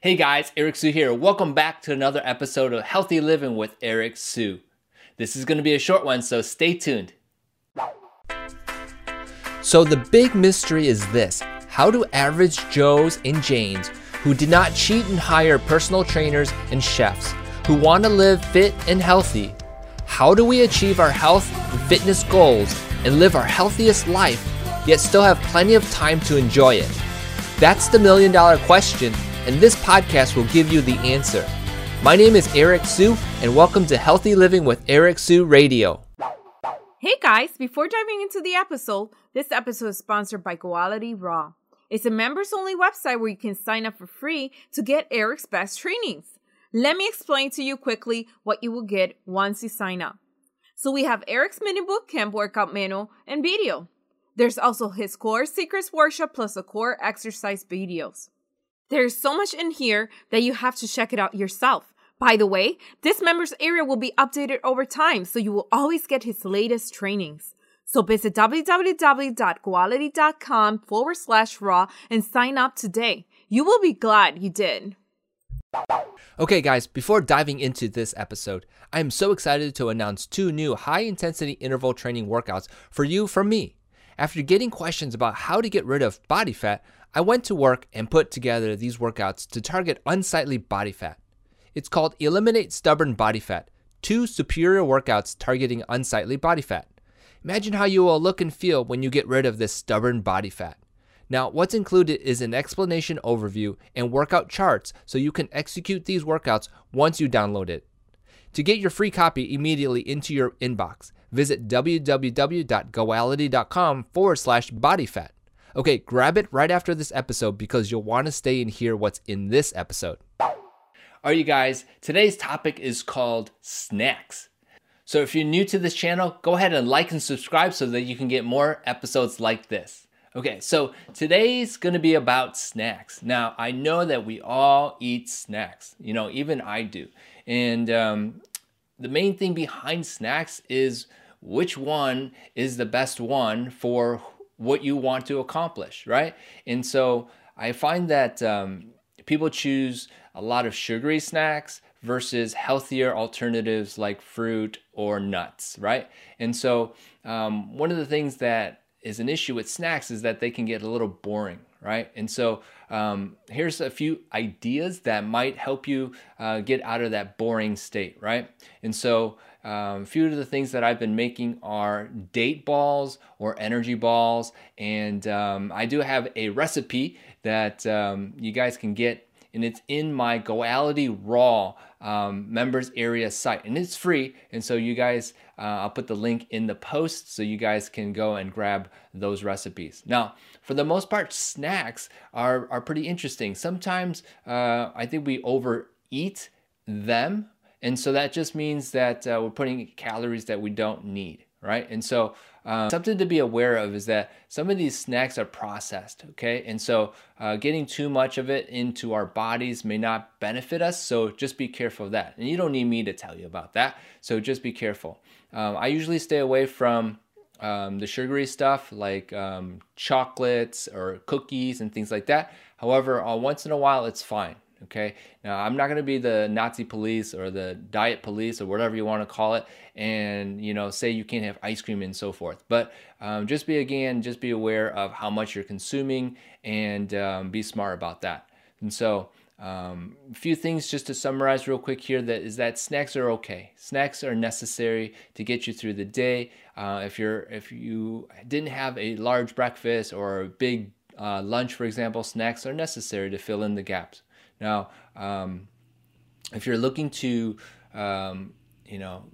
Hey guys, Eric Sue here. Welcome back to another episode of Healthy Living with Eric Sue. This is going to be a short one, so stay tuned. So, the big mystery is this How do average Joes and Janes who did not cheat and hire personal trainers and chefs, who want to live fit and healthy, how do we achieve our health and fitness goals and live our healthiest life, yet still have plenty of time to enjoy it? That's the million dollar question, and this podcast will give you the answer. My name is Eric Sue, and welcome to Healthy Living with Eric Sue Radio. Hey guys, before diving into the episode, this episode is sponsored by Goality Raw. It's a members only website where you can sign up for free to get Eric's best trainings. Let me explain to you quickly what you will get once you sign up. So we have Eric's mini book camp workout manual and video. There's also his core secrets workshop plus the core exercise videos. There's so much in here that you have to check it out yourself. By the way, this members area will be updated over time, so you will always get his latest trainings. So visit www.goality.com forward slash raw and sign up today. You will be glad you did. Okay, guys, before diving into this episode, I am so excited to announce two new high intensity interval training workouts for you from me. After getting questions about how to get rid of body fat, I went to work and put together these workouts to target unsightly body fat. It's called Eliminate Stubborn Body Fat Two Superior Workouts Targeting Unsightly Body Fat. Imagine how you will look and feel when you get rid of this stubborn body fat. Now, what's included is an explanation overview and workout charts so you can execute these workouts once you download it. To get your free copy immediately into your inbox, visit www.goality.com forward slash bodyfat. Okay, grab it right after this episode because you'll want to stay and hear what's in this episode. All right, you guys, today's topic is called snacks. So if you're new to this channel, go ahead and like and subscribe so that you can get more episodes like this. Okay, so today's gonna be about snacks. Now, I know that we all eat snacks, you know, even I do. And um, the main thing behind snacks is which one is the best one for what you want to accomplish, right? And so I find that um, people choose a lot of sugary snacks versus healthier alternatives like fruit or nuts, right? And so um, one of the things that is an issue with snacks is that they can get a little boring, right? And so um, here's a few ideas that might help you uh, get out of that boring state, right? And so um, a few of the things that I've been making are date balls or energy balls, and um, I do have a recipe that um, you guys can get and it's in my Goality Raw um, members area site, and it's free. And so you guys, uh, I'll put the link in the post so you guys can go and grab those recipes. Now, for the most part, snacks are are pretty interesting. Sometimes uh, I think we overeat them, and so that just means that uh, we're putting calories that we don't need right? And so um, something to be aware of is that some of these snacks are processed, okay? And so uh, getting too much of it into our bodies may not benefit us, so just be careful of that. And you don't need me to tell you about that, so just be careful. Um, I usually stay away from um, the sugary stuff like um, chocolates or cookies and things like that. However, uh, once in a while, it's fine. Okay. Now, I'm not going to be the Nazi police or the diet police or whatever you want to call it, and you know, say you can't have ice cream and so forth. But um, just be again, just be aware of how much you're consuming and um, be smart about that. And so, um, a few things just to summarize real quick here that is that snacks are okay. Snacks are necessary to get you through the day. Uh, if you're if you didn't have a large breakfast or a big uh, lunch, for example, snacks are necessary to fill in the gaps. Now, um, if you're looking to, um, you know,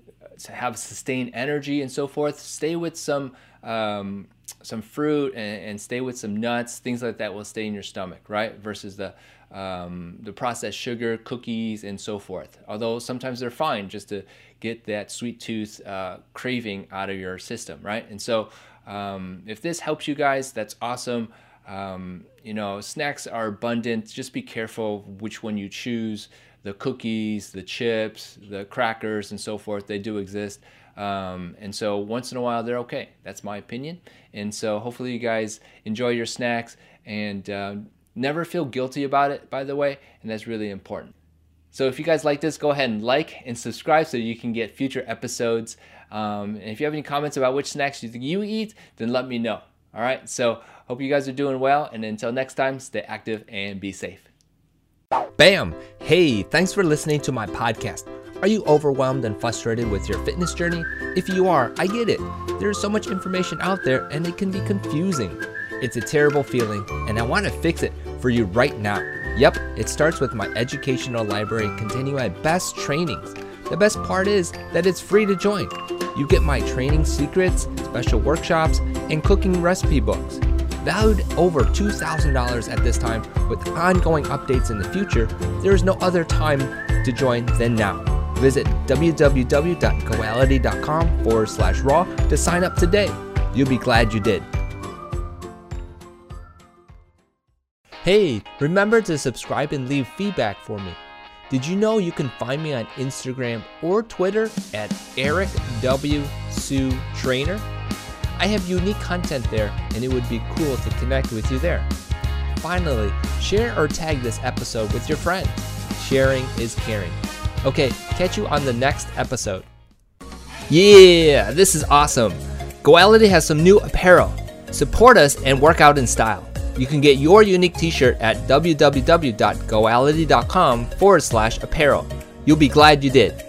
have sustained energy and so forth, stay with some um, some fruit and, and, stay with some nuts, things like that will stay in your stomach, right? Versus the um, the processed sugar, cookies, and so forth. Although sometimes they're fine just to get that sweet tooth uh, craving out of your system, right? And so, um, if this helps you guys, that's awesome. Um, you know, snacks are abundant. Just be careful which one you choose. The cookies, the chips, the crackers, and so forth, they do exist. Um, and so once in a while, they're okay. That's my opinion. And so hopefully you guys enjoy your snacks. And um, Never feel guilty about it, by the way, and that's really important. So if you guys like this, go ahead and like and subscribe so you can get future episodes. Um, and if you have any comments about which snacks you think you eat, then let me know. All right. So hope you guys are doing well. And until next time, stay active and be safe. Bam! Hey, thanks for listening to my podcast. Are you overwhelmed and frustrated with your fitness journey? If you are, I get it. There's so much information out there and it can be confusing. It's a terrible feeling, and I want to fix it for you right now. Yep, it starts with my educational library containing my best trainings. The best part is that it's free to join. You get my training secrets, special workshops, and cooking recipe books. Valued over $2,000 at this time, with ongoing updates in the future, there is no other time to join than now. Visit www.goality.com forward slash raw to sign up today. You'll be glad you did. Hey, remember to subscribe and leave feedback for me. Did you know you can find me on Instagram or Twitter at Eric W. Sue Trainer? I have unique content there, and it would be cool to connect with you there. Finally, share or tag this episode with your friends. Sharing is caring. Okay, catch you on the next episode. Yeah, this is awesome. Goality has some new apparel. Support us and work out in style. You can get your unique t shirt at www.goality.com forward slash apparel. You'll be glad you did.